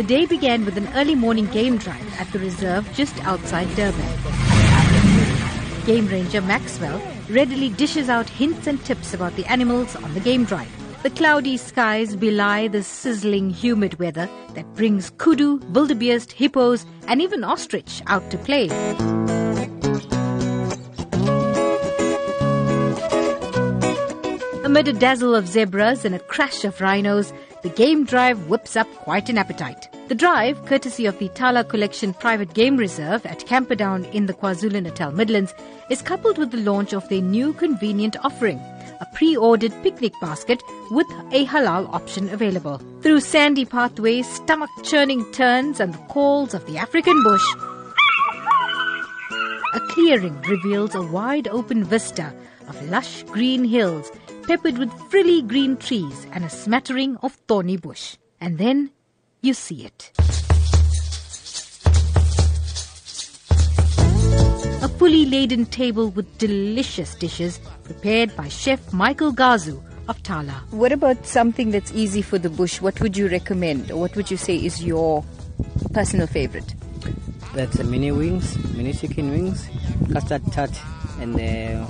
The day began with an early morning game drive at the reserve just outside Durban. Game ranger Maxwell readily dishes out hints and tips about the animals on the game drive. The cloudy skies belie the sizzling humid weather that brings kudu, wildebeest, hippos, and even ostrich out to play. Amid a dazzle of zebras and a crash of rhinos, the game drive whips up quite an appetite. The drive, courtesy of the Tala Collection Private Game Reserve at Camperdown in the KwaZulu-Natal Midlands, is coupled with the launch of their new convenient offering, a pre-ordered picnic basket with a halal option available. Through sandy pathways, stomach-churning turns and the calls of the African bush, a clearing reveals a wide open vista of lush green hills peppered with frilly green trees and a smattering of thorny bush. And then you see it. A fully laden table with delicious dishes prepared by Chef Michael Gazu of Tala. What about something that's easy for the bush? What would you recommend, or what would you say is your personal favorite? That's mini wings, mini chicken wings, custard tart, and uh,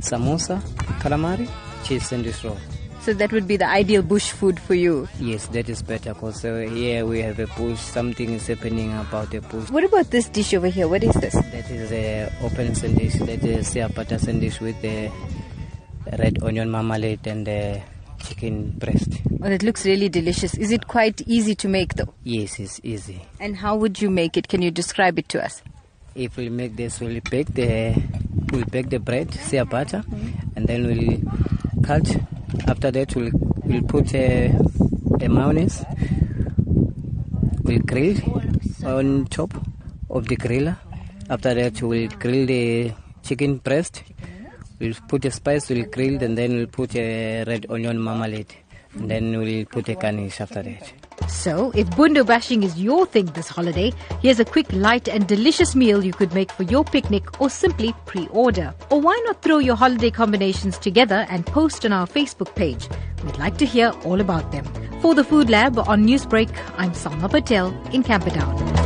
samosa, calamari, cheese sandwich roll. So that would be the ideal bush food for you. Yes, that is better because uh, here we have a bush. Something is happening about the bush. What about this dish over here? What is this? That is a open sandwich. That is sea butter sandwich with the red onion marmalade and the chicken breast. Oh, that looks really delicious. Is it quite easy to make though? Yes, it's easy. And how would you make it? Can you describe it to us? If we make this, we'll bake the we'll bake the bread, ciabatta, mm-hmm. and then we'll cut. After that, we'll we'll put uh, a, a mayonnaise. We'll grill on top of the griller. After that, we'll grill the chicken breast. We'll put a spice, we'll grill, and then we'll put a red onion marmalade. And then we'll put a garnish after that. So, if bundu bashing is your thing this holiday, here's a quick, light, and delicious meal you could make for your picnic or simply pre order. Or why not throw your holiday combinations together and post on our Facebook page? We'd like to hear all about them. For the Food Lab on Newsbreak, I'm Salma Patel in Camperdown.